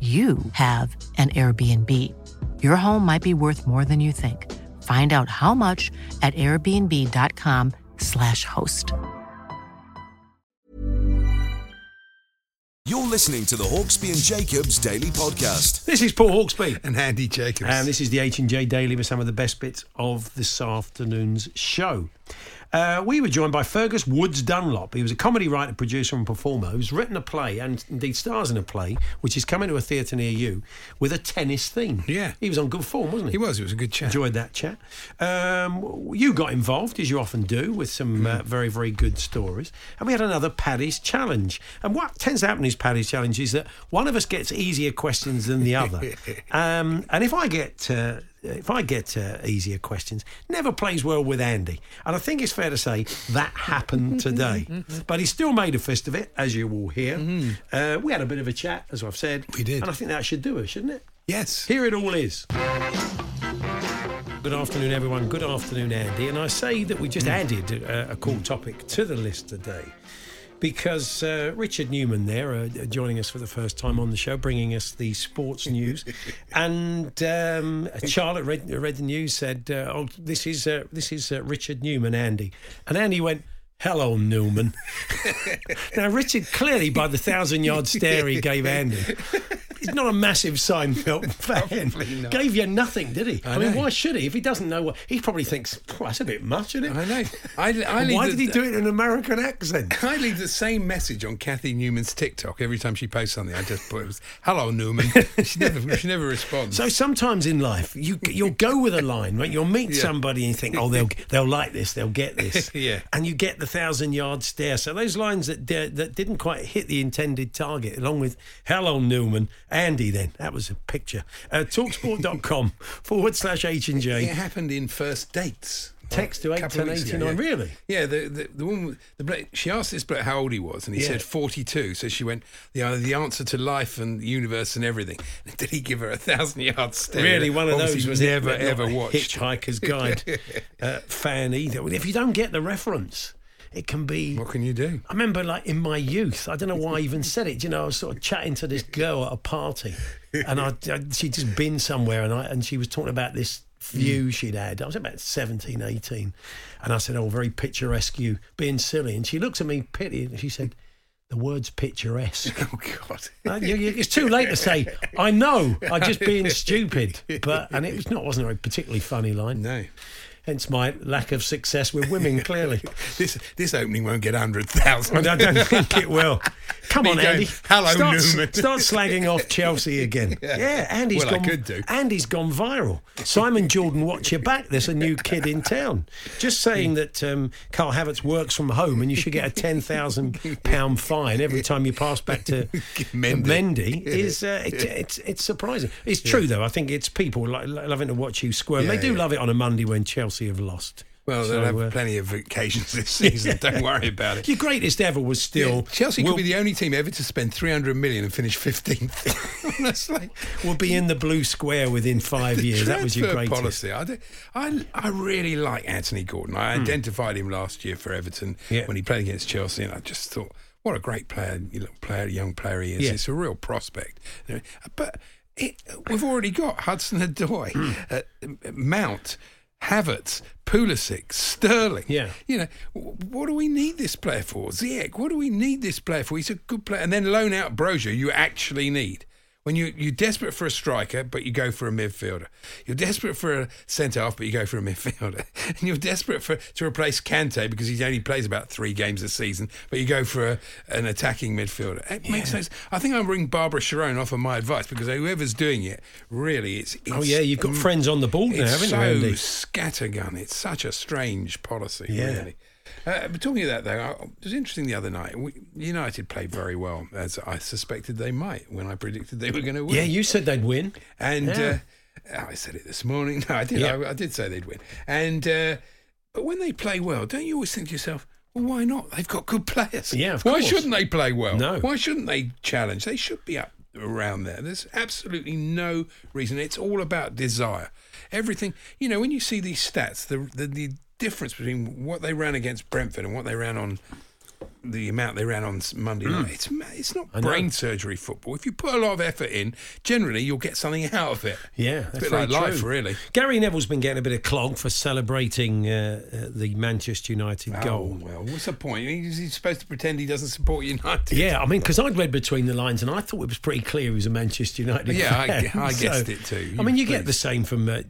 you have an Airbnb. Your home might be worth more than you think. Find out how much at airbnb.com/slash host. You're listening to the Hawksbee and Jacobs Daily Podcast. This is Paul Hawksbee. and Andy Jacobs. And this is the H&J Daily with some of the best bits of this afternoon's show. Uh, we were joined by Fergus Woods Dunlop. He was a comedy writer, producer, and performer who's written a play and indeed stars in a play which is coming to a theatre near you with a tennis theme. Yeah. He was on good form, wasn't he? he was. It was a good chat. Enjoyed that chat. Um, you got involved, as you often do, with some Hmm. uh, very, very good stories. And we had another Paddy's Challenge. And what tends to happen in Paddy's Challenge is that one of us gets easier questions than the other. um, and if I get. Uh, if I get uh, easier questions, never plays well with Andy. And I think it's fair to say that happened today. but he still made a fist of it, as you will hear. Uh, we had a bit of a chat, as I've said. Mm-hmm. We did. And I think that should do it, shouldn't it? Yes. Here it all is. Good afternoon, everyone. Good afternoon, Andy. And I say that we just added a, a cool topic to the list today because uh, Richard Newman there, uh, joining us for the first time on the show, bringing us the sports news, and um, Charlotte read, read the news, said, uh, "Oh, this is uh, this is uh, Richard Newman, Andy," and Andy went. Hello, Newman. now, Richard clearly, by the thousand yard stare he gave Andy, he's not a massive Seinfeld fan. Gave you nothing, did he? I, I mean, know. why should he? If he doesn't know what, he probably thinks, "Phew, that's a bit much, isn't it? I know. I, I why the, did he do it in an American accent? I leave the same message on Cathy Newman's TikTok every time she posts something. I just put it was, "Hello, Newman." she never, she never responds. So sometimes in life, you you'll go with a line, right? You'll meet Yeah. somebody and you think, oh, they'll they'll like this, they'll get this, Yeah. and you get the thousand yard stare. So those lines that that didn't quite hit the intended target, along with "Hello Newman," Andy. Then that was a picture. Uh, Talksport.com forward slash H and J. it happened in first dates. Text to A couple of weeks ago, 81089, yeah. really? Yeah, the the, the woman, the bloke, she asked this bloke how old he was, and he Yeah. said forty-two. So she went, the uh, the answer to life and the universe and everything. Did he give her a thousand yard stare? Really, one of Obviously those was never ever watched. Hitchhiker's Guide uh, fan either. If you don't get the reference, it can be. What can you do? I remember, like in my youth, I don't know why I even said it. You know, I was sort of chatting to this girl at a party, and I, I she'd just been somewhere, and I and she was talking about this view she'd had. I was about 17, 18, and I said, "Oh, very picturesque, you being silly." And she looked at me, pity, and she said. The word's picturesque. Oh God! Uh, you- you- it's too late to say. I know. I'm just being stupid. But and it was not wasn't a particularly funny line. no. Hence my lack of success with women. Clearly, This this opening won't get hundred thousand. I don't think it will. Come Me on, going, Andy. "Hello, start, Newman." Start slagging off Chelsea again. Yeah, Andy's Well, I gone. could do. Andy's gone viral. Simon Jordan, watch your back. There's a new kid in town. Just saying that um, Carl Havertz works from home, and you should get a ten thousand pound fine every time you pass back to Mendy. Mendy is uh, it, it's it's surprising. It's true though. I think it's people like, loving to watch you squirm. Yeah, they do yeah. love it on a Monday when Chelsea have lost. Well, So, they'll have uh, plenty of occasions this season. Don't worry about it. Your greatest ever was still Yeah, Chelsea will, could be the only team ever to spend 300 million and finish 15th. Honestly. will be in the blue square within five years. That was your greatest. policy. I, do- I, I really like Anthony Gordon. I identified him last year for Everton Hmm. Yeah. when he played against Chelsea, and I just thought, what a great player, you know, player, young player he is. Yeah. It's a real prospect. But it, we've already got Hudson Odoi, Hmm. uh, Mount. Havertz, Pulisic, Sterling. Yeah. You know, what do we need this player for? Ziyech, what do we need this player for? He's a good player. And then loan out Brozier, you actually need. When you you're desperate for a striker, but you go for a midfielder. You're desperate for a centre half, but you go for a midfielder. And you're desperate for to replace Kante because he only plays about three games a season, but you go for a, an attacking midfielder. It makes sense. I think I'll ring Barbara Sharon off of my advice because whoever's doing it, really, it's. Oh, it's Oh yeah, you've got um, friends on the ball now, It's haven't so you, Andy? scattergun. It's such a strange policy, Yeah. really. Uh, but talking of that, though, I- it was interesting the other night. We, United played very well, as I suspected they might when I predicted they were going to win. Yeah, you said they'd win. And Yeah. uh, I said it this morning. No, I did. Yeah. I, I did say they'd win. And uh, but when they play well, don't you always think to yourself, well, why not? They've got good players. Yeah, of Why course. shouldn't they play well? No. Why shouldn't they challenge? They should be up around there. There's absolutely no reason. It's all about desire. Everything. You know, when you see these stats, the the, the difference between what they ran against Brentford and what they ran on the amount they ran on Monday night. It's it's not. I brain surgery football. If you put a lot of effort in, generally you'll get something out of it. Yeah, it's a bit very like life, true. really. Gary Neville's been getting a bit of clog for celebrating uh, uh, the Manchester United Oh, goal. well, what's the point? He's, he's supposed to pretend he doesn't support United. Yeah, I mean, because I'd read between the lines and I thought it was pretty clear he was a Manchester United Yeah, I- fan. I guessed it too. I mean, you get the same from uh,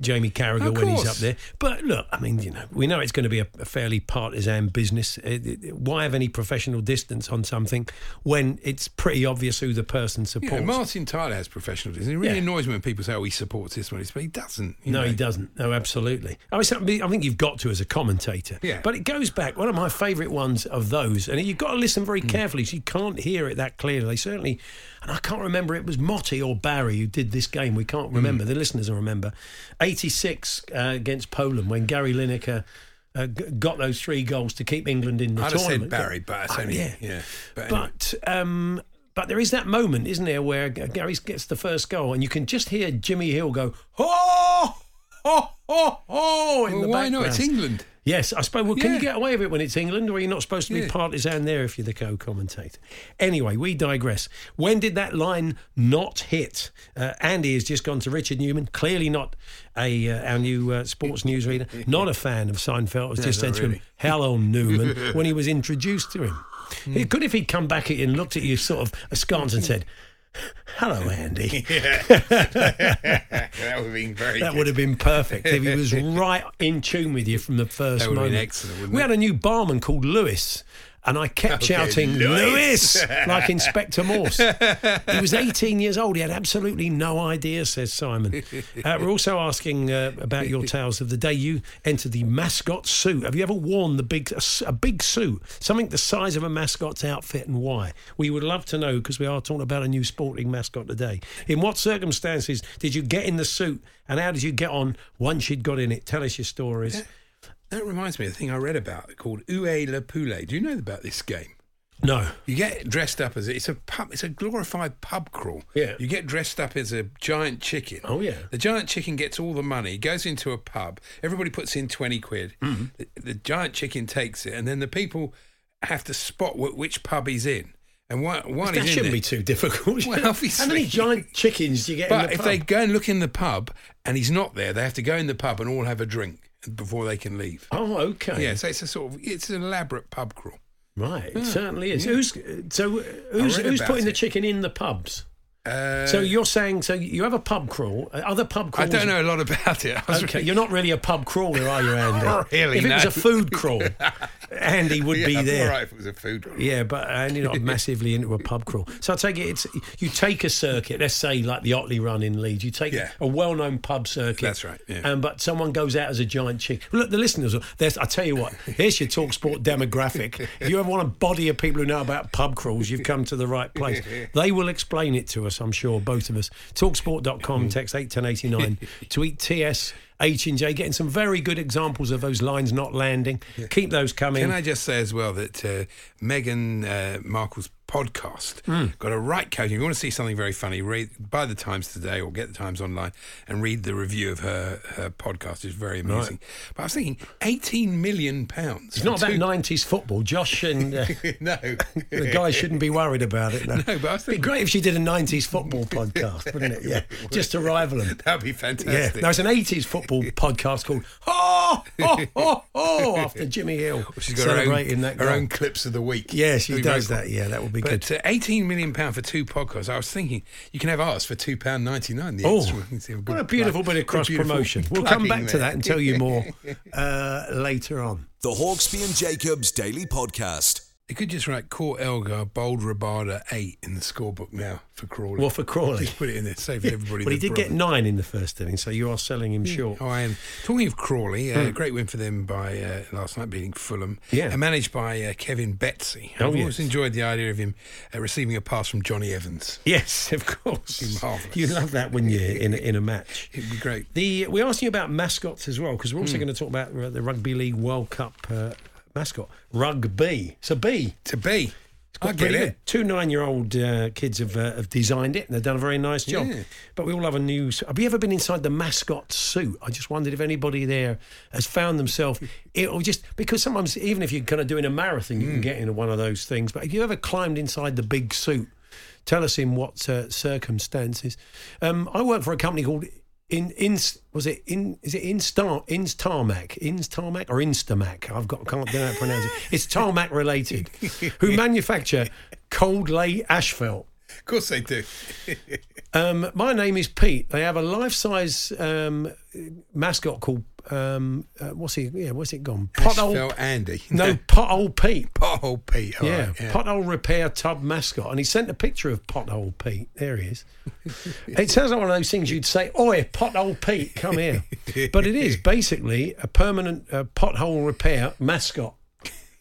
Jamie Carragher when he's up there. But look, I mean, you know, we know it's going to be a, a fairly partisan business. It- it- why have any professional distance on something when it's pretty obvious who the person Yeah, supports? Martin Tyler has professional distance. It really Yeah. annoys me when people say, "Oh, he supports this one," but he doesn't. No, know. he doesn't. No, absolutely. I, mean, I think you've got to as a commentator. Yeah. But it goes back. One of my favourite ones of those, and you've got to listen Hmm. very carefully, so you can't hear it that clearly. They certainly, and I can't remember it was Motty or Barry who did this game. We Hmm. can't remember. The listeners will remember. Eighty-six uh, against Poland when Gary Lineker. Uh, g- got those three goals to keep England in the I'd have tournament. said Barry, but Oh, only yeah. yeah. But, anyway. But um, but there is that moment, isn't there, where Gary gets the first goal, and you can just hear Jimmy Hill go, "Oh, oh, oh, oh!" in well, the why not? It's. England. Yes, I suppose. Well, can you get away with it when it's England, or are you not supposed to be Yeah. partisan there if you're the co-commentator? Anyway, we digress. When did that line not hit? Uh, Andy has just gone to Richard Newman. Clearly not a uh, our new uh, sports newsreader. Not a fan of Seinfeld. Has just not said to him, really. "Hello, Newman," when he was introduced to him. Hmm. It could if he'd come back at you and looked at you sort of askance and said, "Hello, Andy." that would have been very. That good. would have been perfect if he was right in tune with you from the first That moment. excellent, we it? had a new barman called Lewis. And I kept Okay, shouting, Lewis." Lewis, like Inspector Morse. he was 18 years old. He had absolutely no idea, says Simon. Uh, we're also asking uh, about your tales of the day you entered the mascot suit. Have you ever worn the big a, a big suit, something the size of a mascot's outfit, and why? We would love to know because we are talking about a new sporting mascot today. In what circumstances did you get in the suit, and how did you get on once you'd got in it? Tell us your stories. That reminds me of the thing I read about called Oue Le Poulet. Do you know about this game? No. You get dressed up as it's a pub. It's a glorified pub crawl. Yeah. You get dressed up as a giant chicken. Oh, yeah. The giant chicken gets all the money, goes into a pub. Everybody puts in twenty quid. Mm-hmm. The, the giant chicken takes it, and then the people have to spot wh- which pub he's in. And one, one That shouldn't there- be too difficult. Well, How many giant chickens do you get in But the if pub? they go and look in the pub and he's not there, they have to go in the pub and all have a drink before they can leave. Oh, okay. Yeah, so it's a sort of it's an elaborate pub crawl. Right, it hmm. certainly is. Who's so? Who's who's putting the chicken in the pubs? Uh, So you're saying so you have a pub crawl? uh, Other pub crawls? I don't know a lot about it. Okay, really- you're not really a pub crawler, are you, Andy? Really, if it was a food crawl, Andy would yeah, be there. All right, if it was a food crawl. Yeah, but Andy not massively into a pub crawl. So I take it it's you take a circuit. Let's say like the Otley Run in Leeds. You take Yeah. a well-known pub circuit. That's right, yeah. And but someone goes out as a giant chick. Look, the listeners. There's, I tell you what. Here's your talk sport demographic. If you ever want a body of people who know about pub crawls, you've come to the right place. They will explain it to us. I'm sure both of us. Talksport.com. Text eight ten eighty nine. Tweet TS. H and J getting some very good examples of those lines not landing. Keep those coming. Can I just say as well that uh, Meghan uh, Markle's podcast Hmm. got a right coaching. If you want to see something very funny, read buy the Times today or get the Times online and read the review of her her podcast. It's very amusing. But I was thinking, eighteen million pounds. It's not for about nineties football. Josh and uh, no, the guys shouldn't be worried about it. No, No, but I was It'd be great if she did a nineties football podcast, wouldn't it? Yeah, just to rival them. That'd be Yeah, fantastic. no, it's an eighties football podcast called "Oh, oh, oh, oh" after Jimmy Hill She's got her own, celebrating that her goal. own clips of the week. Yeah, she does that. Yeah, that would be But good. uh, 18 million pound for two podcasts. I was thinking you can have ours for two pound 99. The Oh, extra. You can see what a beautiful plug- bit of good cross promotion. We'll come plugging back to that and tell you more uh, later on. The Hawksbee and Jacobs Daily Podcast. You could just write caught Elgar, bowled Rabada 8 in the scorebook now for Crawley. Well, for Crawley. Just put it in there, save everybody. But he did get nine in the first inning, so you are selling him short. Oh, I am. Talking of Crawley, uh, Hmm. great win for them by uh, last night beating Fulham. Yeah. And managed by uh, Kevin Betsy. Oh, I've always enjoyed the idea of him uh, receiving a pass from Jonny Evans. Yes, of course. You love that when you're in a, in a match. It'd be great. The we asked you about mascots as well because we're Hmm. also going to talk about uh, the Rugby League World Cup uh, mascot, Rugby. It's a bee. To be. I Got get it. Two nine-year-old uh, kids have, uh, have designed it, and they've done a very nice job. Yeah. But we all have a new. Have you ever been inside the mascot suit? I just wondered if anybody there has found themselves. It or just because sometimes, even if you're kind of doing a marathon, you can Mm. get into one of those things. But have you ever climbed inside the big suit? Tell us in what uh, circumstances. Um, I work for a company called in in was it in is it Instar Ins Tarmac Ins Tarmac or Instamac? I've got can't do that pronounce it. It's tarmac related. who manufacture cold lay asphalt. Of course they do. Um, my name is Pete. They have a life size um, mascot called um, uh, what's he? Yeah, what's it gone? Asphalt Andy. No, Pothole Pete. Pothole Pete. Yeah, right, yeah. pothole repair tub mascot, and he sent a picture of pothole Pete. There he is. it sounds like one of those things you'd say, "Oi, pothole Pete, come here," but it is basically a permanent uh, pothole repair mascot.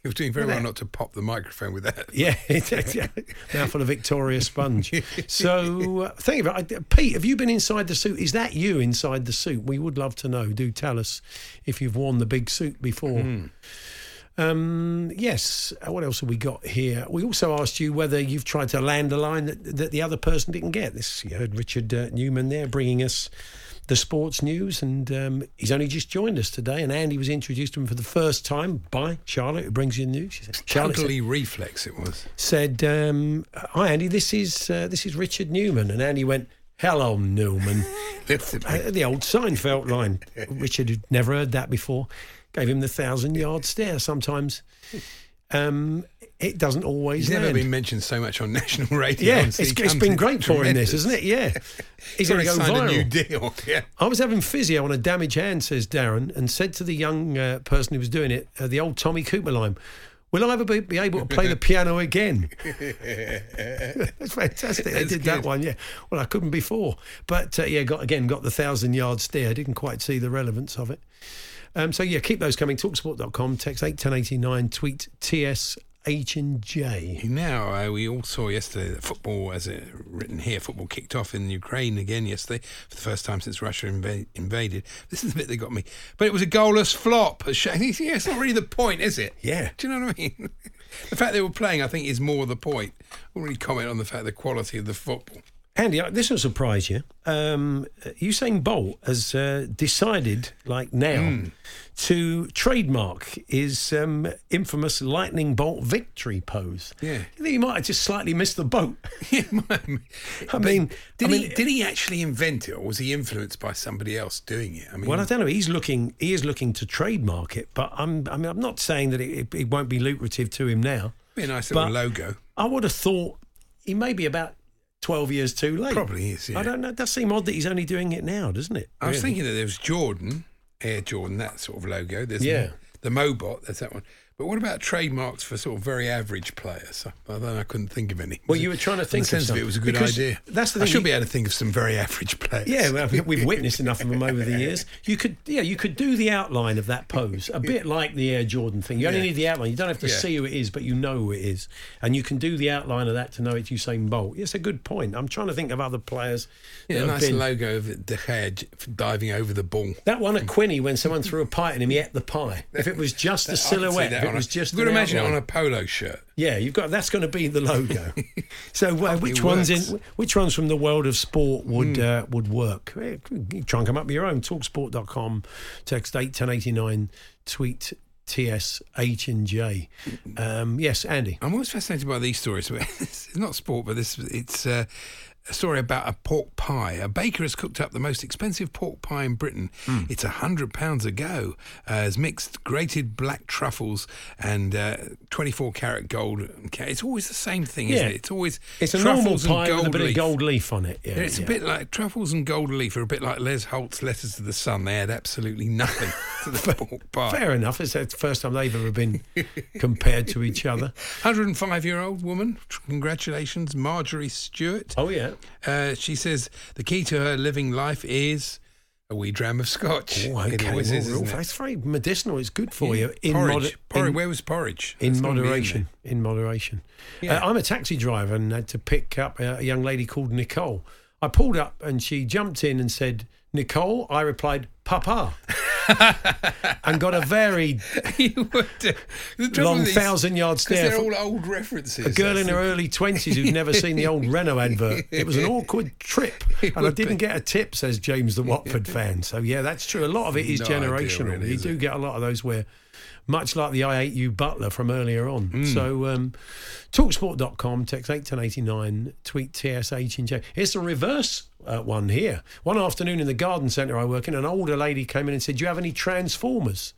He was doing very well not to pop the microphone with that. Yeah, mouthful of Victoria sponge. So, uh, it, I- Pete. Have you been inside the suit? Is that you inside the suit? We would love to know. Do tell us if you've worn the big suit before. Um, yes. Uh, What else have we got here? We also asked you whether you've tried to land a line that, that the other person didn't get. This you heard Richard uh, Newman there bringing us the sports news, and um, he's only just joined us today. And Andy was introduced to him for the first time by Charlotte, who brings you the news. She said, Charlotte said- reflex it was. said, um, "Hi Andy, this is uh, this is Richard Newman," and Andy went, "Hello Newman." Uh, the old Seinfeld line. Richard had never heard that before. Gave him the thousand yard stare. Sometimes um, it doesn't always. He's never been mentioned so much on national radio. Yeah, it's, it's been great for him, this, isn't it? Yeah, he's going to go viral. a new deal. Yeah. I was having physio on a damaged hand, says Darren, and said to the young uh, person who was doing it, uh, the old Tommy Cooper line, Will I ever be, be able to play the piano again? That's fantastic. They That's did that one, yeah. Well, I couldn't before. But uh, yeah, got again, got the thousand yard stare. Didn't quite see the relevance of it. Um, so yeah, keep those coming. Talksport.com, text 81089, tweet TS H and J. Now, uh, we all saw yesterday that football, as it written here, football kicked off in Ukraine again yesterday for the first time since Russia inva- invaded. This is the bit that got me. But it was a goalless flop. A. Yeah, it's not really the point, is it? Yeah. Do you know what I mean? the fact they were playing, I think, is more the point. I won't really comment on the fact the quality of the football. Andy, uh, this will surprise you. Um, Usain Bolt has uh, decided, like now, Hmm. to trademark his um, infamous lightning bolt victory pose. Yeah. You think he might have just slightly missed the boat? Yeah, I mean, did I he did he actually invent it, or was he influenced by somebody else doing it? I mean, Well, I don't know. He's looking. He is looking to trademark it, but I'm. I mean, I'm not saying that it, it, it won't be lucrative to him now. be a nice little but- logo. I would have thought he may be about twelve years too late. Probably is, yeah. I don't know. It does seem odd that he's only doing it now, doesn't it? I was Really? thinking that there was Jordan, Air Jordan, that sort of logo. There's Yeah. the, the Mobot, there's that one. But what about trademarks for sort of very average players? I, I don't know, I couldn't think of any. Well, you were trying to In think the of sense of it was a good Because idea. that's the I thing, should you- be able to think of some very average players. Yeah, well, we've witnessed enough of them over the years. You could, yeah, you could do the outline of that pose, a bit like the Air Jordan thing. You only Yeah. need the outline. You don't have to Yeah. see who it is, but you know who it is, and you can do the outline of that to know it's Usain Bolt. It's a good point. I'm trying to think of other players. yeah, nice been- logo of De Gea diving over the ball. That one at Quinny when someone threw a pie at him, he ate the pie. If it was just a I silhouette, that if it on a- was just You could imagine it on a polo shirt. Yeah, you've got that's going to be the logo. so, uh, which ones in which ones from the world of sport would Hmm. uh, would work? Eh, Try and come up with your own. Talksport.com, text eight ten eighty nine, tweet TS H and J. Um, yes, Andy. I'm always fascinated by these stories. it's not sport, but this it's uh, a story about a pork pie. A baker has cooked up the most expensive pork pie in Britain. Hmm. It's a hundred pounds a go. Uh, has mixed grated black truffles and uh, 24 karat gold. It's always the same thing, isn't it? It's always It's a normal and pie with a gold bit of leaf. gold leaf on it. Yeah, it's yeah. a bit like truffles and gold leaf are a bit like Les Holt's letters to the sun. They add absolutely nothing to the pork pie. Fair enough. It's the first time they've ever been compared to each other. 105 year old woman. Congratulations, Marjorie Stewart. Oh yeah. Uh, she says the key to her living life is a wee dram of scotch. Oh, It always Well, is, isn't it? It's very medicinal. It's good for Yeah. you in, porridge. moder- porridge. in- Where was porridge? in That's in moderation. In moderation. Yeah. Uh, I'm a taxi driver and had to pick up a, a young lady called Nicole. I pulled up and she jumped in and said, Nicole. I replied, Papa. and got a very. You would do. Long thousand yard stare. They're all old references. a girl in her early 20s who'd never seen the old Renault advert. It was an awkward trip. It And I didn't be. get a tip, says James, the Watford fan. So, yeah, that's true. A lot of it is No generational. really, you is do it? get a lot of those where, much like the I Hate You Butler from earlier on. Hmm. So, um, talksport.com, text 81089, tweet TSH and J. Here's the reverse uh, one here. One afternoon in the garden centre I work in, an older lady came in and said, Do you have any Transformers?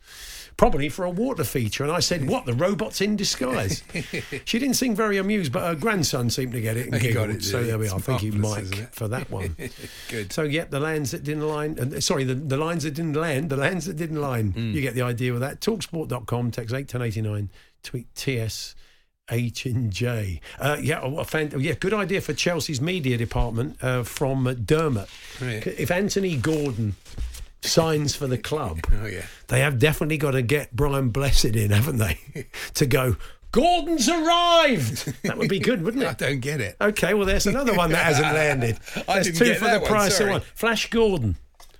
Probably for a water feature. And I said, What? The robots in disguise? she didn't seem very amused, but her grandson seemed to get it and He giggled. it, so he? there we are. Thank you, Mike, for that one. Good. So, yep, the lands that didn't line, uh, sorry, the, the lines that didn't land, the lands that didn't line. Mm. You get the idea with that. Talksport.com, text 81089, tweet TS. H and J. Uh, yeah, oh, a fan, yeah, good idea for Chelsea's media department uh, from Dermot. Right. If Anthony Gordon signs for the club, Oh, yeah. they have definitely got to get Brian Blessed in, haven't they? to go, Gordon's arrived. That would be good, wouldn't it? I don't get it. Okay, well, there's another one that hasn't landed. I There's didn't two get for the price of one. Flash Gordon.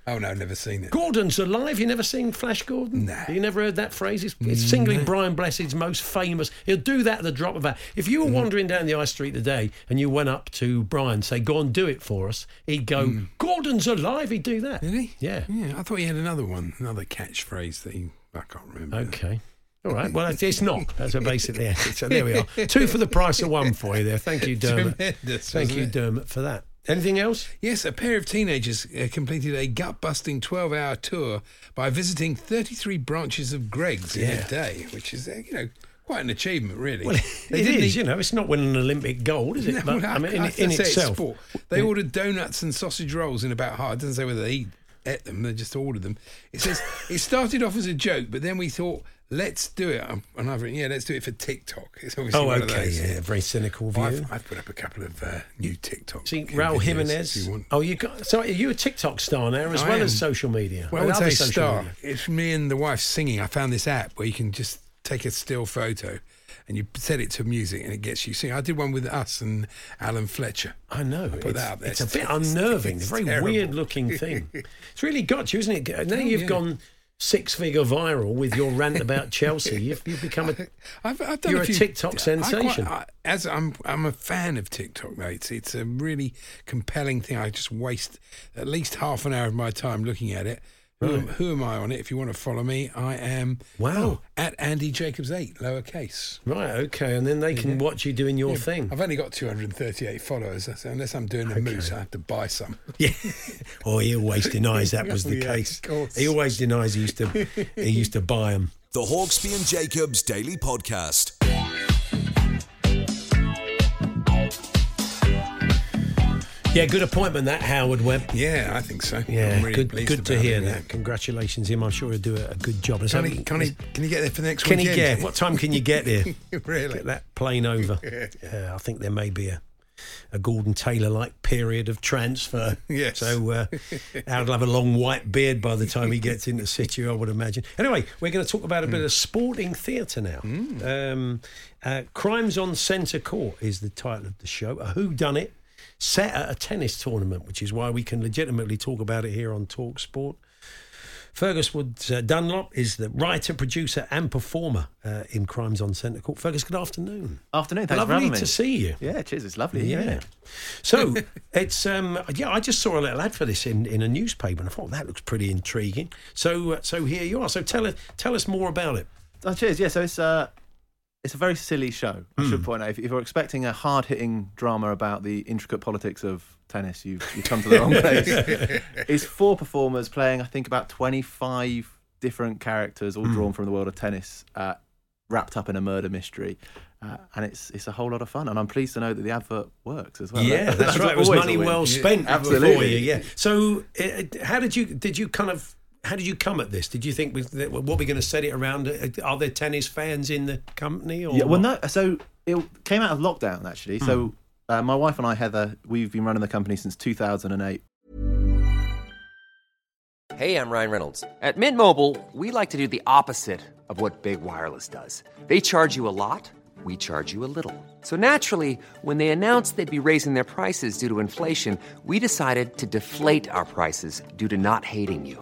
Oh, no, never seen it. Gordon's alive. You never seen Flash Gordon? Nah. You never heard that phrase? It's, it's singly Brian Blessed's most famous. He'll do that at the drop of a. If you were Mm-hmm. wandering down the high street today and you went up to Brian, say, go and do it for us, he'd go, Gordon's alive. He'd do that. Mm. Did he? Yeah. Yeah, I thought he had another one, another catchphrase that he. I can't remember. Okay. All right. Well, it's- it's not. That's basically it. So there we are. Two for the price of one for you there. Thank you, Dermot. Tremendous, Thank wasn't you, it? Dermot, for that. Anything else? Yes, a pair of teenagers uh, completed a gut busting 12 hour tour by visiting 33 branches of Greggs in Yeah. a day, which is, uh, you know, quite an achievement, really. Well, They it didn't is. eat- You know, it's not winning an Olympic gold, is it? No, but, I mean, in, I- I in say it's itself. sport. They ordered donuts and sausage rolls in about half. It doesn't say whether they eat, ate them, they just ordered them. It says it started off as a joke, but then we thought, let's do it. And I've written, yeah, let's do it for TikTok. It's obviously Oh, one of okay. those. Yeah, very cynical view. I've, I've put up a couple of uh, new TikTok. See, Raul Jimenez. you. Oh, you got. So are you a TikTok star now as I well am. as social media? Well, I would say star. media? It's me and the wife singing. I found this app where you can just take a still photo and you set it to music and it gets you singing. I did one with us and Alan Fletcher. I know. put it's, that up there. it's a bit unnerving. it's It's a very terrible. weird looking thing. It's really got you, isn't it? Now you've yeah. gone six figure viral with your rant about Chelsea. You've, you've become a. I've, I've done You're a few- TikTok I quite- sensation. I- as I'm, I'm a fan of TikTok, mate. It's a really compelling thing. I just waste at least half an hour of my time looking at it. Who, am, who am I on it? If you want to follow me, I am Wow. oh, at Andy Jacobs eight lowercase. Right, okay. And then they can watch you doing your thing. I've only got 238 followers, so unless I'm doing a moose, I have to buy some. Yeah. Oh, he always denies that was the yeah, case. of course. He always denies he used to. he used to buy them. The Hawksbee and Jacobs Daily Podcast. Yeah, good appointment that Howard Webb. Yeah, I think so. Yeah, really good, good to hear yeah. that. Congratulations him. I'm sure he'll do a, a good job. Can he, can, he, can he get there for the next one? Can he get? What time can you get there? really? Get that plane over. Yeah, I think there may be a, a Gordon Taylor like period of transfer. Yes. So uh, Howard'll have a long white beard by the time he gets into City, I would imagine. Anyway, we're going to talk about a bit of sporting theatre now. Um, uh, Crimes on Centre Court is the title of the show. A Who Done It set at a tennis tournament, which is why we can legitimately talk about it here on Talk Sport. Fergus Woods uh, Dunlop is the writer, producer, and performer uh, in Crimes on Centre Court. Fergus, good afternoon. Afternoon. Thanks for Lovely having me. to see you. Yeah, cheers. It's lovely. Yeah. So it's um yeah, I just saw a little ad for this in, in a newspaper and I thought that looks pretty intriguing. So uh, so here you are. So tell us tell us more about it. Oh, cheers. Yeah. So it's uh, it's a very silly show. I should point out. If, if you're expecting a hard hitting drama about the intricate politics of tennis, you've, you've come to the wrong place. it's four performers playing, I think, about 25 different characters, all drawn from the world of tennis, uh, wrapped up in a murder mystery. Uh, and it's it's a whole lot of fun, and I'm pleased to know that the advert works as well. Yeah, that's right. It was money well spent Absolutely. for you. Yeah. So, uh, how did you did you kind of how did you come at this? Did you think with the, what we're going to set it around? uh, Are there tennis fans in the company? Or Yeah, well, what? no. So it came out of lockdown actually. So uh, my wife and I, Heather, we've been running the company since 2008. Hey, I'm Ryan Reynolds. At Mint Mobile, we like to do the opposite of what Big Wireless does. They charge you a lot, we charge you a little. So naturally, when they announced they'd be raising their prices due to inflation, we decided to deflate our prices due to not hating you.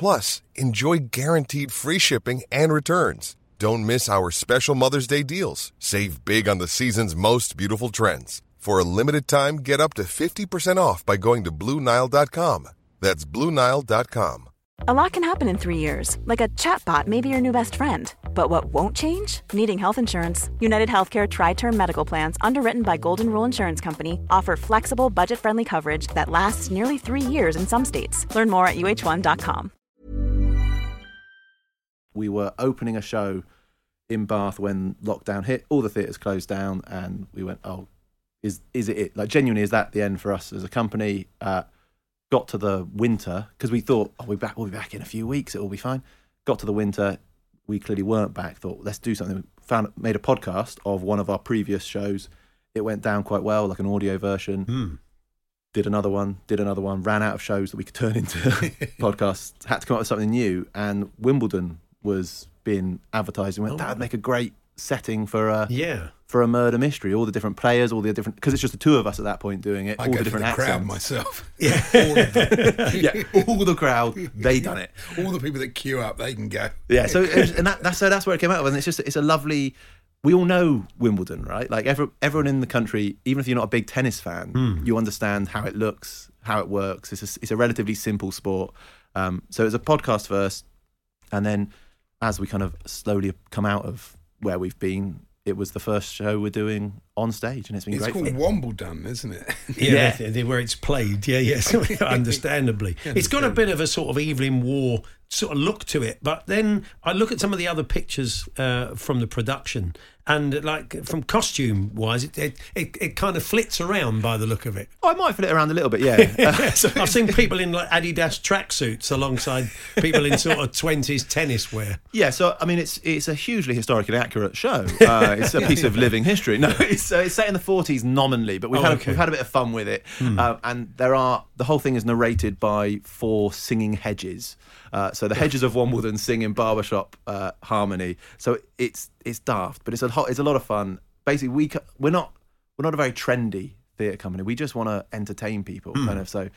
Plus, enjoy guaranteed free shipping and returns. Don't miss our special Mother's Day deals. Save big on the season's most beautiful trends. For a limited time, get up to 50% off by going to BlueNile.com. That's BlueNile.com. A lot can happen in three years, like a chatbot may be your new best friend. But what won't change? Needing health insurance. United Healthcare Tri Term Medical Plans, underwritten by Golden Rule Insurance Company, offer flexible, budget friendly coverage that lasts nearly three years in some states. Learn more at uh1.com. We were opening a show in Bath when lockdown hit. All the theatres closed down, and we went, "Oh, is is it it? Like genuinely, is that the end for us as a company?" Uh, got to the winter because we thought, "Oh, we'll be back. We'll be back in a few weeks. It'll be fine." Got to the winter, we clearly weren't back. Thought, "Let's do something." We found made a podcast of one of our previous shows. It went down quite well, like an audio version. Hmm. Did another one, did another one, ran out of shows that we could turn into podcasts, had to come up with something new. And Wimbledon was being advertised and went, that would make a great setting for a, Yeah. for a murder mystery. All the different players, all the different, because it's just the two of us at that point doing it, I all go the different the crowd myself. Yeah. all of them. yeah, all the crowd, they done it. All the people that queue up, they can go. Yeah, so was, and that, that's so that's where it came out of, and it's just it's a lovely. We all know Wimbledon, right? Like every, everyone in the country, even if you're not a big tennis fan, Hmm. you understand how it looks, how it works. It's a, it's a relatively simple sport. Um, so it's a podcast first, and then as we kind of slowly come out of where we've been, it was the first show we're doing on stage, and it's been It's great. called fun. Wombledon, isn't it? Yeah, Yeah. where it's played. Yeah, yes, understandably. It's got a bit of a sort of Evelyn Waugh sort of look to it. But then I look at some of the other pictures uh, from the production, and like from costume wise, it, it it it kind of flits around by the look of it. Oh, I might flit around a little bit, yeah. Uh, I've seen people in like Adidas tracksuits alongside people in sort of twenties tennis wear. Yeah, so I mean, it's it's a hugely historically accurate show. Uh, it's a piece of living history. No, it's, uh, it's set in the forties nominally, but we've Oh, had okay. a, we've had a bit of fun with it. Uh, and there are the whole thing is narrated by four singing hedges. Uh, so the hedges of Wimbledon sing in barbershop uh, harmony. So it's it's daft, but it's a ho- it's a lot of fun. Basically, we we're not we're not a very trendy theatre company. We just want to entertain people, Hmm. kind of. So.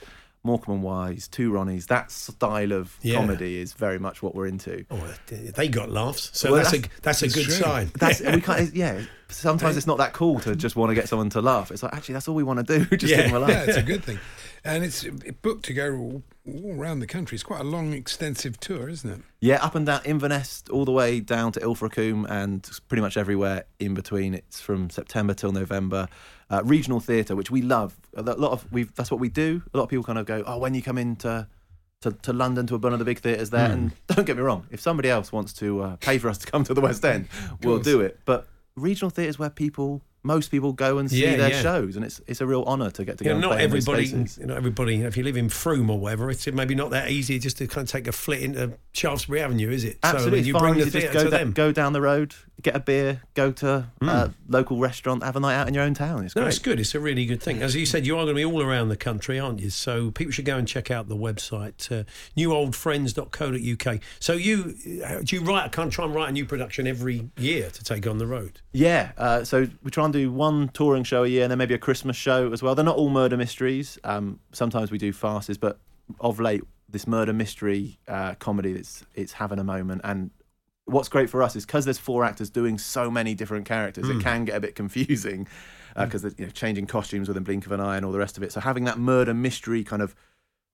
Morecambe and Wise, Two Ronnies, that style of Yeah. comedy is very much what we're into. Oh, they got laughs, so Well, that's, that's- a that's a good true. sign. That's we can't. Yeah, sometimes it's not that cool to just want to get someone to laugh. It's like actually that's all we want to do. Just Yeah. give them a laugh. yeah, it's a good thing. And it's booked to go all, all around the country. It's quite a long, extensive tour, isn't it? Yeah, up and down Inverness, all the way down to Ilfracombe, and pretty much everywhere in between. It's from September till November. Uh, regional theatre, which we love. A lot of we. That's what we do. A lot of people kind of go, "Oh, when you come into to, to London to one of the big theatres there." And don't get me wrong, if somebody else wants to uh, pay for us to come to the West End, we'll do it. But regional theatres where people, most people go and see Yeah, their yeah. shows, and it's it's a real honour to get to go. You know, and not play in those everybody, you know, everybody. If you live in Frome or whatever, it's maybe not that easy just to kind of take a flit into Shaftesbury Avenue, is it? Absolutely, so you fine bring the to just theatre go, to them. go down the road, get a beer, go to a local restaurant, have a night out in your own town. It's No, great. it's good. It's a really good thing. As you said, you are going to be all around the country, aren't you? So people should go and check out the website, uh, newoldfriends.co.uk. So you, uh, do you write, can't try and write a new production every year to take on the road? Yeah, uh, so we try and do one touring show a year and then maybe a Christmas show as well. They're not all murder mysteries. Um, sometimes we do farces, but of late, this murder mystery uh, comedy, it's, it's having a moment. And what's great for us is because there's four actors doing so many different characters, it hmm. can get a bit confusing uh, hmm. because you know, changing costumes within blink of an eye and all the rest of it. So having that murder mystery kind of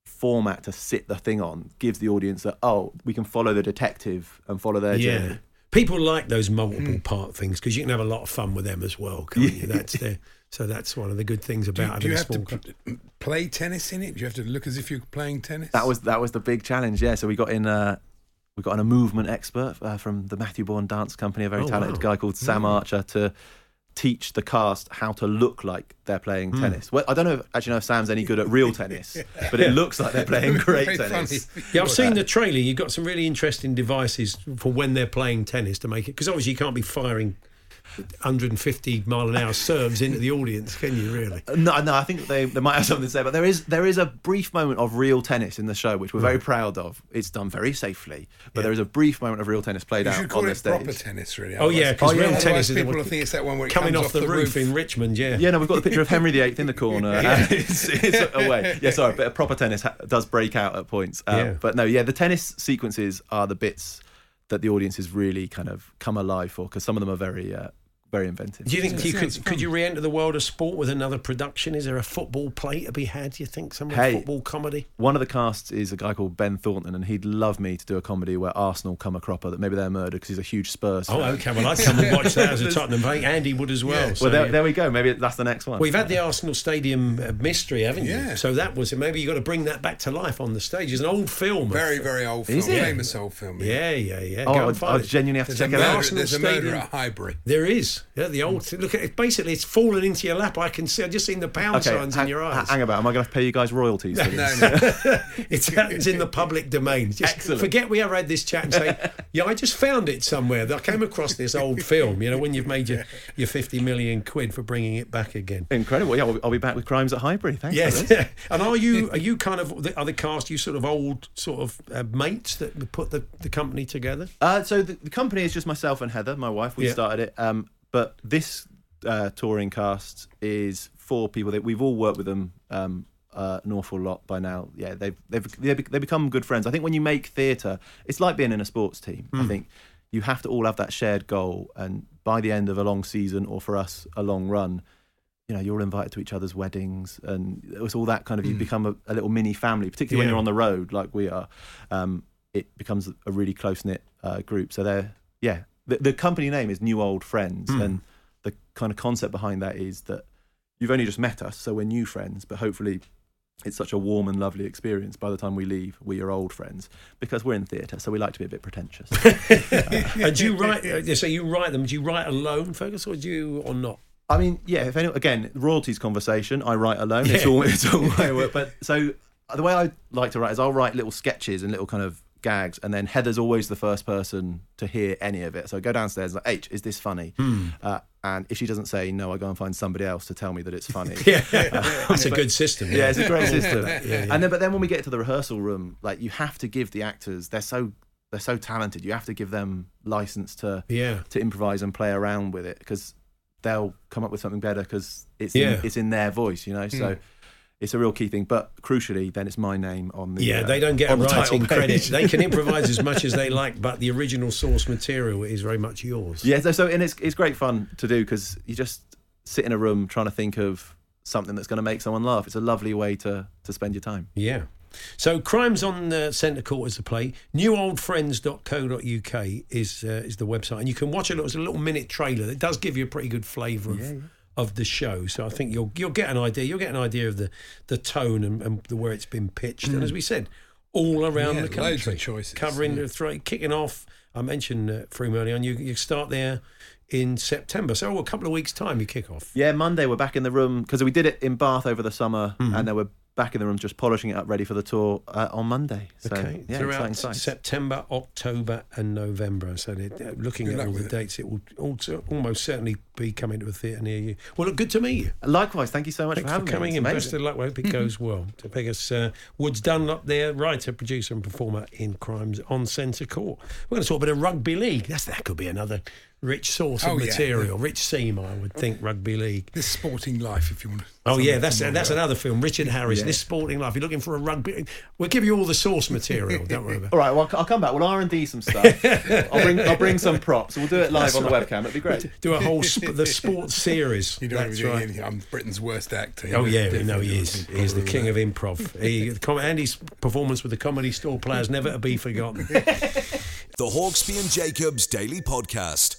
format to sit the thing on gives the audience that, oh, we can follow the detective and follow their yeah. journey. People like those multiple hmm. part things because you can have a lot of fun with them as well, can't you? That's their, so that's one of the good things Do, about do you having a have to small p- play tennis in it? Do you have to look as if you're playing tennis? That was that was the big challenge. Yeah, so we got in. Uh, we got in a movement expert uh, from the Matthew Bourne Dance Company, a very Oh, talented wow. guy called Sam Archer, to teach the cast how to look like they're playing Hmm. tennis. Well, I don't know if, actually know if Sam's any good at real tennis, but it looks like they're playing great tennis. funny. Yeah, I've seen the trailer. You've got some really interesting devices for when they're playing tennis to make it because obviously you can't be firing 150 mile an hour serves into the audience, can you? Really? No, no, I think they, they might have something to say, but there is there is a brief moment of real tennis in the show, which we're very proud of. It's done very safely, but there is a brief moment of real tennis played You out should call on the it stage. proper tennis, really. Oh yeah, because Oh, yeah. real Otherwise tennis is people the- will think it's that one where it coming comes off the, roof, in Richmond. Yeah, Yeah, no, we've got the picture of Henry VIII in the corner. and it's, it's away. Yeah, sorry, but proper tennis ha- does break out at points. Uh, Yeah. But no, yeah, the tennis sequences are the bits that the audience audiences really kind of come alive for because some of them are very, uh, very inventive. Do you think you could could you re-enter the world of sport with another production? Is there a football play to be had? Do you think some Hey. football comedy? One of the casts is a guy called Ben Thornton, and he'd love me to do a comedy where Arsenal come a cropper that maybe they're murdered because he's a huge Spurs. Fan. Oh, fan. okay. Well, I'd come and watch that as a Tottenham fan. Andy would as well. so, Well, there, yeah. there we go. Maybe that's the next one. We've had the Arsenal Stadium uh, mystery, haven't you? Yeah. So that was maybe you've got to bring that back to life on the stage. It's an old film. Very, very old film. Is it? Famous old film. Yeah, yeah, yeah. Oh, Go I, and find I it. genuinely have to There's a, check it out. Arsenal there's a murder Stadium. at Highbury. There is. Yeah, the old. Look at it. Basically, it's fallen into your lap. I can see. I've just seen the pound Okay, signs hang, in your eyes. hang about. Am I going to pay you guys royalties? For No, this? no. it's, it's in the public domain. Just Excellent. forget we ever had this chat and say, yeah, I just found it somewhere. I came across this old film. You know, when you've made your, your fifty million quid for bringing it back again. Incredible. Yeah, I'll, I'll be back with Crimes at Highbury. Thanks. Yes, this. and are you are you kind of are the cast you sort of old sort of uh, mates that put the, the company together? Uh, so the, the company is just myself and Heather, my wife. We Yeah. started it. Um, but this uh, touring cast is four people that we've all worked with them um, uh, an awful lot by now. Yeah, they've they've they they become good friends. I think when you make theatre, it's like being in a sports team. I think you have to all have that shared goal, and by the end of a long season, or for us, a long run. You know, you're all invited to each other's weddings, and it was all that kind of. You become a, a little mini family, particularly when you're on the road like we are. Um, it becomes a really close knit uh, group. So they're yeah. The, the company name is New Old Friends, and the kind of concept behind that is that you've only just met us, so we're new friends, but hopefully. It's such a warm and lovely experience. By the time we leave, we are old friends because we're in theatre, so we like to be a bit pretentious. and do you write? Uh, so you write them? Do you write alone, Fergus, or do you or not? I mean, yeah. If any, again, royalties conversation. I write alone. It's Yeah. all it's all my work. But so the way I like to write is I'll write little sketches and little kind of gags, and then Heather's always the first person to hear any of it. So I go downstairs like, H, is this funny? Hmm. Uh, and if she doesn't say no, I go and find somebody else to tell me that it's funny. Yeah, uh, that's a good system. Yeah, it's a great system. yeah. And then, but then when we get to the rehearsal room, like you have to give the actors, they're so they're so talented. You have to give them license to Yeah. to improvise and play around with it because they'll come up with something better because it's Yeah. in, it's in their voice, you know. Hmm. So it's a real key thing. But crucially, then it's my name on the Yeah, uh, they don't get a the writing credit. They can improvise as much as they like, but the original source material is very much yours. Yeah, so, so and it's it's great fun to do because you just sit in a room trying to think of something that's going to make someone laugh. It's a lovely way to to spend your time. Yeah. So Crimes on uh, Centre Court is the play. Newoldfriends.co.uk is uh, is the website, and you can watch it. It's a little minute trailer that does give you a pretty good flavour of, of the show. So I think you'll you'll get an idea. You'll get an idea of the the tone and, and the where it's been pitched. And as we said, all around Yeah, the country, loads of choices, covering yeah. the thro- kicking off. I mentioned uh, Frome earlier on. You you start there in September, so a couple of weeks time you kick off. Yeah, Monday we're back in the room because we did it in Bath over the summer, Mm-hmm. and there we're back in the room, just polishing it up, ready for the tour uh, on Monday. So, okay, yeah, throughout exciting sights. September, October, and November. So they're, they're looking Good at all the it. dates. It will also almost certainly be coming to a theatre near you. Well, look, good to meet you. Likewise, thank you so much Thanks for having for coming me. in. It's Best of luck. We hope it goes well. To Pegasus uh, Woods Dunlop there, writer, producer, and performer in Crimes on Centre Court. We're going to talk a bit of rugby league. That's that could be another rich source of Oh, yeah. material, rich seam, I would think. Rugby league. This sporting life, if you want. to Oh yeah, that's up. that's another film. Richard Harris, This Sporting Life. You're looking for a rugby. We'll give you all the source material. Don't worry about. All right, well, I'll come back. We'll R and D some stuff. I'll bring I'll bring some props. We'll do it live on the webcam. It'd be great. Do a whole sp- the sports series. You don't That's really right. anything. I'm Britain's worst actor. Oh yeah, definitely no, he don't is. He's the king of improv. He, the com- Andy's performance with the comedy store players never to be forgotten. The Hawksbee and Jacobs Daily Podcast.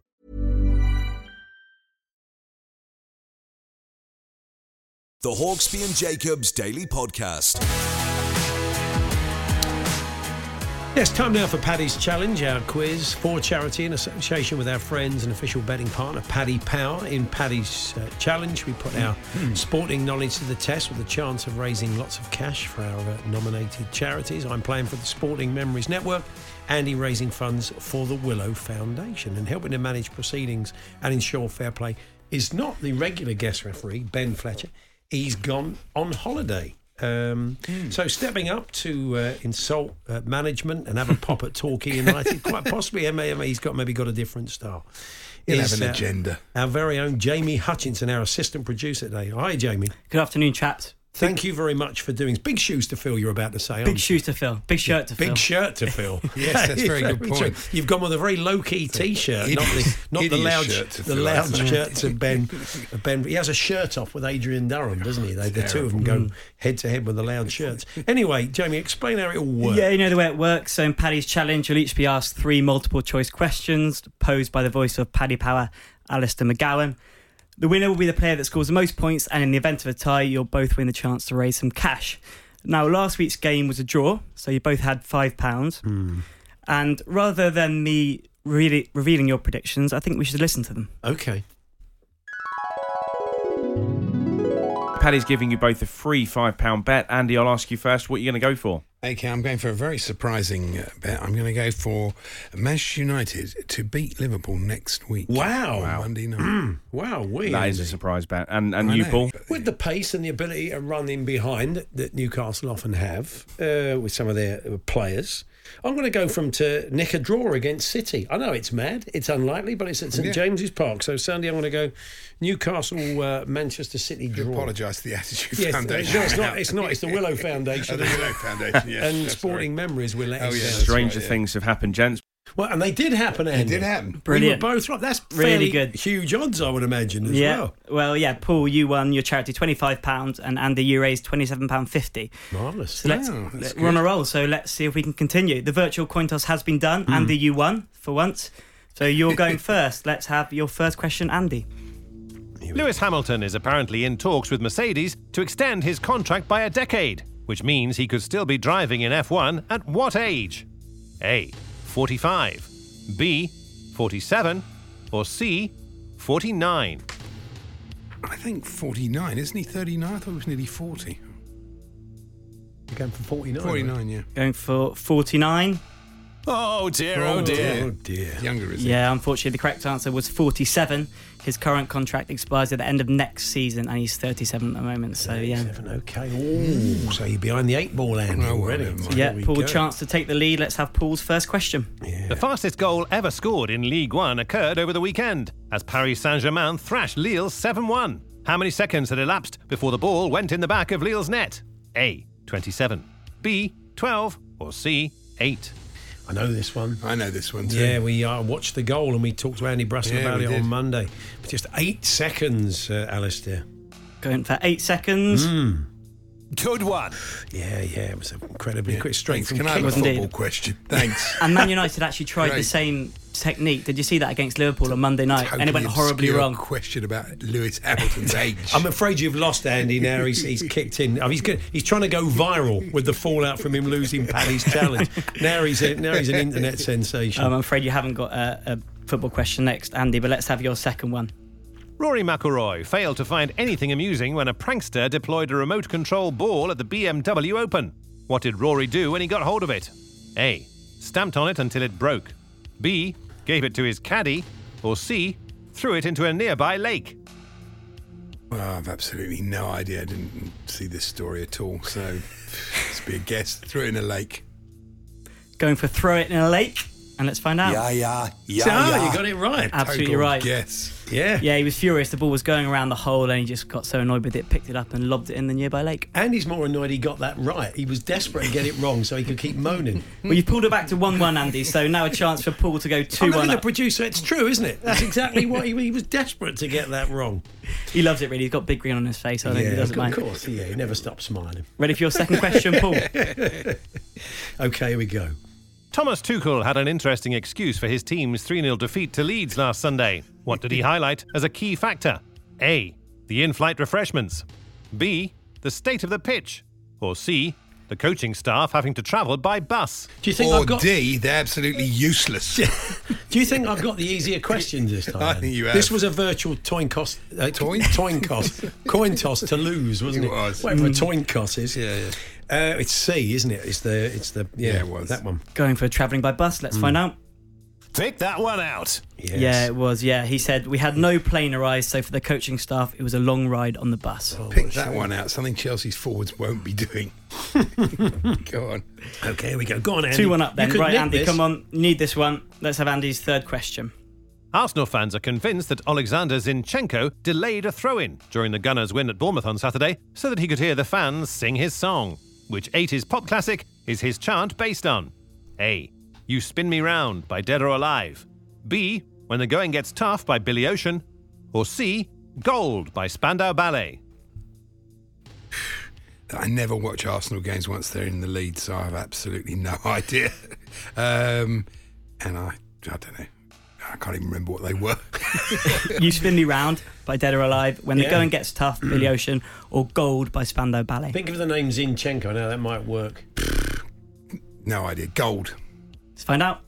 The Hawksbee and Jacobs Daily Podcast. Yes, time now for Paddy's Challenge, our quiz for charity in association with our friends and official betting partner, Paddy Power. In Paddy's uh, Challenge, we put our sporting knowledge to the test with a chance of raising lots of cash for our uh, nominated charities. I'm playing for the Sporting Memories Network. Andy raising funds for the Willow Foundation and helping to manage proceedings and ensure fair play is not the regular guest referee, Ben Fletcher. He's gone on holiday. Um, So stepping up to uh, insult uh, management and have a pop at Torquay United, quite possibly MMA, he's got maybe got a different style. He'll is, have an uh, agenda. Our very own Jamie Hutchinson, our assistant producer today. Hi, Jamie. Good afternoon, chaps. Thank you very much for doing. Big shoes to fill. You're about to say. Big shoes to fill. Big shirt to Big fill. Big shirt to fill. Yes, that's very good true. point. You've gone with a very low key T-shirt, not the not the loud the loud shirts of Ben. Ben. He has a shirt off with Adrian Durham, doesn't he? They, the two of them go mm. head to head with the loud shirts. Anyway, Jamie, explain how it all works. Yeah, you know the way it works. So in Paddy's challenge, you'll each be asked three multiple choice questions posed by the voice of Paddy Power, Alistair McGowan. The winner will be the player that scores the most points, and in the event of a tie, you'll both win the chance to raise some cash. Now, last week's game was a draw, so you both had five pounds. Hmm. And rather than me really revealing your predictions, I think we should listen to them. Okay. Paddy's giving you both a free £5 bet. Andy, I'll ask you first what you're going to go for. Okay, I'm going for a very surprising uh, bet. I'm going to go for Manchester United to beat Liverpool next week. Wow. on Monday night. Wow, we That is a surprise bet. And, and I you, know. Paul? with the pace and the ability to run in behind that Newcastle often have uh, with some of their uh, players. I'm going to go from to nick a draw against City. I know it's mad, it's unlikely, but it's at St Yeah. James's Park. So Sunday, I'm going to go Newcastle, uh, Manchester City I draw. apologise to the Attitude Yes, Foundation. no, it's not. It's not. It's the Willow Foundation. Oh, the Willow Foundation, yes. and that's Sporting right. Memories will let Oh, us yeah, Stranger right, yeah. things have happened, gents. Well, and they did happen, It Andy. did happen. Brilliant. We were both right. That's Really good. Huge odds, I would imagine, as yeah. well. Well, yeah, Paul, you won your charity £25, and Andy, you raised £27.50. Marvellous. So let's, Oh, that's we're on a roll, so let's see if we can continue. The virtual coin toss has been done. Hmm. Andy, you won for once. So you're going first. Let's have your first question, Andy. Lewis Hamilton is apparently in talks with Mercedes to extend his contract by a decade, which means he could still be driving in F1 at what age? A. 45, B. 47, or C. 49? I think 49, isn't he 39? I thought he was nearly 40. You're going for 49. 49, yeah. Going for 49. Oh dear, oh, oh dear. Oh dear. Younger, is he? Yeah, unfortunately, the correct answer was 47. His current contract expires at the end of next season, and he's 37 at the moment. So yeah, Seven, okay. Ooh, so you're behind the eight ball, Andy, Oh, well, already. never mind. yeah. There we Paul, go. chance to take the lead. Let's have Paul's first question. The fastest goal ever scored in Ligue 1 occurred over the weekend as Paris Saint Germain thrashed Lille 7 1. How many seconds had elapsed before the ball went in the back of Lille's net? A. 27. B. 12. Or C. 8. I know this one. I know this one too. Yeah, we uh, watched the goal and we talked to Andy Brassell Yeah, about it did. on Monday. Just eight seconds, uh, Alistair. Going for eight seconds. Mm. Good one. Yeah, yeah, it was incredibly Yeah. quick, straight Thanks. from Can I have kick. a football indeed. question? Thanks. And Man United actually tried the same technique. Did you see that against Liverpool on Monday night? and it went horribly wrong. Question about Lewis Hamilton's age. I'm afraid you've lost Andy now. He's, he's kicked in. Oh, he's good. he's trying to go viral with the fallout from him losing Paddy's challenge. Now he's a, now he's an internet sensation. Um, I'm afraid you haven't got a, a football question next, Andy. But let's have your second one. Rory McIlroy failed to find anything amusing when a prankster deployed a remote control ball at the BMW Open. What did Rory do when he got hold of it? A. Stamped on it until it broke. B. Gave it to his caddy. Or C. Threw it into a nearby lake. Well, I've absolutely no idea. I didn't see this story at all. So, let's be a guess. Threw it in a lake. Going for throw it in a lake, and let's find out. yeah, Ah, you got it right. Absolutely Total right. Yes. Yeah. Yeah, he was furious. The ball was going around the hole, and he just got so annoyed with it, picked it up and lobbed it in the nearby lake. And he's more annoyed he got that right. He was desperate to get it wrong so he could keep moaning. Well, you pulled it back to one-one, Andy. So now a chance for Paul to go I'm two-one. looking at the producer. It's true, isn't it? That's exactly what he, he was desperate to get that wrong. He loves it really. He's got big grin on his face. I don't think he doesn't of mind. Of course. Yeah, he never stops smiling. Ready for your second question, Paul? Okay, here we go. Thomas Tuchel had an interesting excuse for his team's 3 0 defeat to Leeds last Sunday. What did he highlight as a key factor? A. The in flight refreshments. B. The state of the pitch. Or C. The coaching staff having to travel by bus. Do you think Or I've got? D, they're absolutely useless. Do you think I've got the easier questions this time? I think you have. This was a virtual coin cost. Uh, Toin? Toin cost. coin toss to lose, wasn't It it? was. Whatever a toin cost is. Yeah, yeah. Uh, it's C, isn't it? It's the. It's the. Yeah, Yeah, it was. that one. Going for travelling by bus. Let's find out. Pick that one out. Yes. Yeah, it was. Yeah, he said we had no plane arrive, so for the coaching staff, it was a long ride on the bus. Oh, Pick that one out. Something Chelsea's forwards won't be doing. Go on. Okay, here we go. Go on, Andy. Two-one up then. Right, Andy, this. come on. Need this one. Let's have Andy's third question. Arsenal fans are convinced that Alexander Zinchenko delayed a throw in during the Gunners' win at Bournemouth on Saturday so that he could hear the fans sing his song. Which 80s pop classic is his chant based on? A. You Spin Me Round by Dead or Alive. B. When the Going Gets Tough by Billy Ocean. Or C. Gold by Spandau Ballet. I never watch Arsenal games once they're in the lead, so I have absolutely no idea. Um, and I, I don't know. I can't even remember what they were. you Spin Me Round by Dead or Alive, When the Yeah. Going Gets Tough, Billy Ocean, or Gold by Spandau Ballet. Think of the name Zinchenko. Now that might work. no idea. Gold. Let's find out.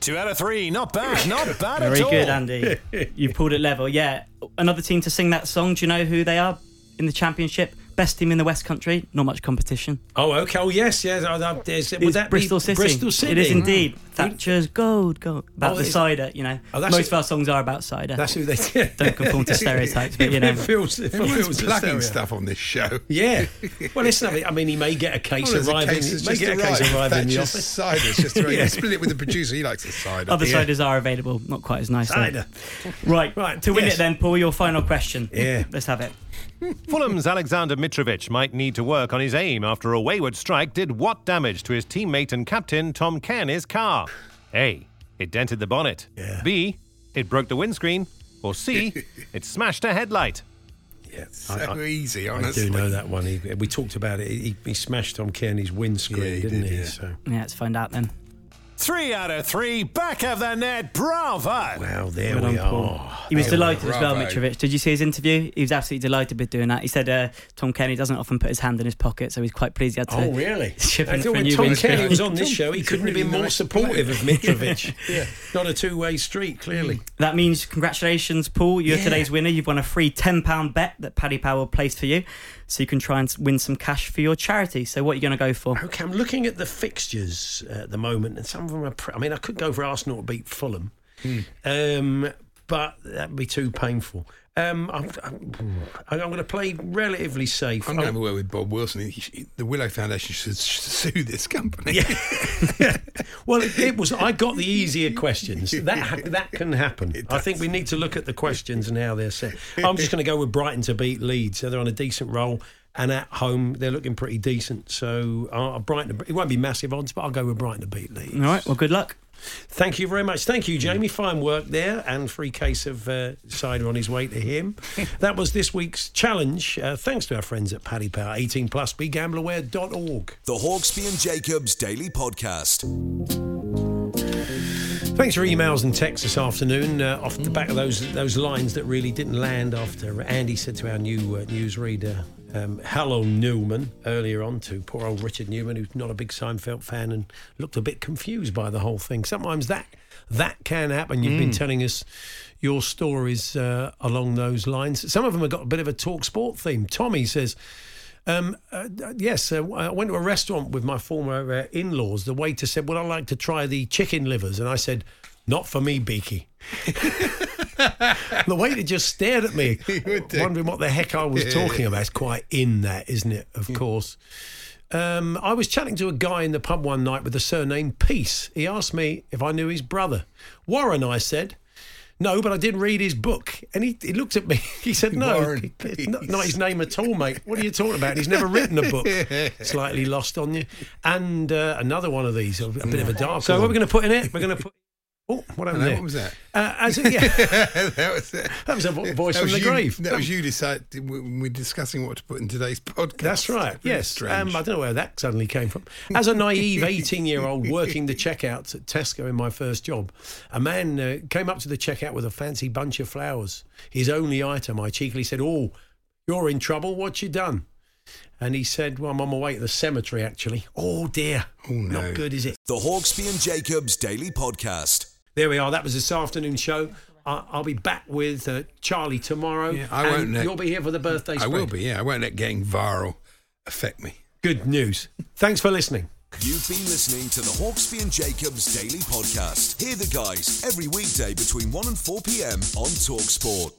Two out of three. Not bad. Not bad Very at all. Very good, Andy. You've pulled it level. Yeah. Another team to sing that song. Do you know who they are in the championship? Best team in the West Country. Not much competition. Oh, okay. Oh, yes, yes. Oh, that, is, would It's that Bristol be City. Bristol City. It is indeed. Mm. Thatcher's Gold, Gold. About Oh, the cider, you know. Oh, that's Most it. of our songs are about cider. That's who they did. Don't conform to stereotypes, but you know. It feels, it Everyone's feels plugging stuff on this show. Yeah. Well, listen, I mean- I mean, he may get a case Oh, there's a arriving. case that's may just get a case arrived. arriving in the office. cider. It's just right. Yeah. Split it with the producer. He likes the cider. Other Yeah. ciders are available. Not quite as nice. though. Cider. Right. Right, To win yes. it then, Paul, your final question. Yeah. Let's have it. Fulham's Alexander Mitrovic might need to work on his aim after a wayward strike did what damage to his teammate and captain Tom Cairney's car? A. It dented the bonnet. Yeah. B. It broke the windscreen. Or C. it smashed a headlight. Yeah. so I- I- easy, I do know that one. He, we talked about it. He, he smashed Tom Cairney's windscreen, Yeah, he didn't did, he? yeah. So Yeah, let's find out then. Three out of three, back of the net, bravo! Well, there Well we done, Paul. are. He was Oh, delighted as well, bravo. Mitrovic. Did you see his interview? He was absolutely delighted with doing that. He said uh, Tom Cairney doesn't often put his hand in his pocket, so he's quite pleased he had to. Oh, really? Ship I him thought for a when new Tom. Cairney was on this show, he couldn't have been more nice supportive of Mitrovic. yeah. Not a two way street, clearly. That means congratulations, Paul. You're Yeah. today's winner. You've won a free £10 bet that Paddy Power placed for you. So you can try and win some cash for your charity. So what are you going to go for? Okay, I'm looking at the fixtures at the moment, and some of them are. Pre- I mean, I could go for Arsenal to beat Fulham, um, but that'd be too painful. Um, I'm, I'm, I'm going to play relatively safe. I'm going to work with Bob Wilson. He, he, the Willow Foundation should sue this company. Yeah. Well, it, it was. I got the easier questions. That ha- that can happen. I think we need to look at the questions and how they're set. I'm just going to go with Brighton to beat Leeds. So they're on a decent roll, and at home they're looking pretty decent. So uh, Brighton. It won't be massive odds, but I'll go with Brighton to beat Leeds. All right, well, good luck. Thank you very much. Thank you, Jamie. Fine work there, and free case of uh, cider on his way to him. that was this week's challenge. Uh, thanks to our friends at Paddy Power. 18 plus. BeGambleAware.org. The Hawksbee and Jacobs Daily Podcast. Thanks for emails and texts this afternoon. Uh, off the back of those those lines that really didn't land after Andy said to our new uh, newsreader, um, "Hello Newman," earlier on to poor old Richard Newman, who's not a big Seinfeld fan and looked a bit confused by the whole thing. Sometimes that that can happen. You've been telling us your stories uh, along those lines. Some of them have got a bit of a talk sport theme. Tommy says. Um, uh, yes, uh, I went to a restaurant with my former uh, in-laws. The waiter said, "Would I like to try the chicken livers?" And I said, "Not for me, Beaky." the waiter just stared at me, wondering what the heck I was talking about. It's quite in that, isn't it? Of course. Um, I was chatting to a guy in the pub one night with the surname Peace. He asked me if I knew his brother. Warren, I said. No, but I did read his book. And he, he looked at me. He said, No, Warren not, not his name at all, mate. What are you talking about? He's never written a book. Slightly lost on you. And uh, another one of these, a bit of a dark. So, what are we going to put in it? We're going to put. Oh, what happened Hello, there? what was that? Uh, as, yeah, that was it. that was a voice That from the you, grave. That was you decide when we're discussing what to put in today's podcast. That's right. Yes. Um, I don't know where that suddenly came from. As a naive 18 year old working the checkouts at Tesco in my first job, a man uh, came up to the checkout with a fancy bunch of flowers. His only item. I cheekily said, Oh, you're in trouble. What you done? And he said, Well, I'm on my way to the cemetery, actually. Oh, dear. Oh, no. Not good, is it? The Hawksbee and Jacobs Daily Podcast. There we are. That was this afternoon show. I- I'll be back with uh, Charlie tomorrow. Yeah, I and won't let- You'll be here for the birthday I spread. will be, yeah. I won't let getting viral affect me. Good news. Thanks for listening. You've been listening to the Hawksbee and Jacobs Daily Podcast. Hear the guys every weekday between 1 and 4 p.m. on Talksport.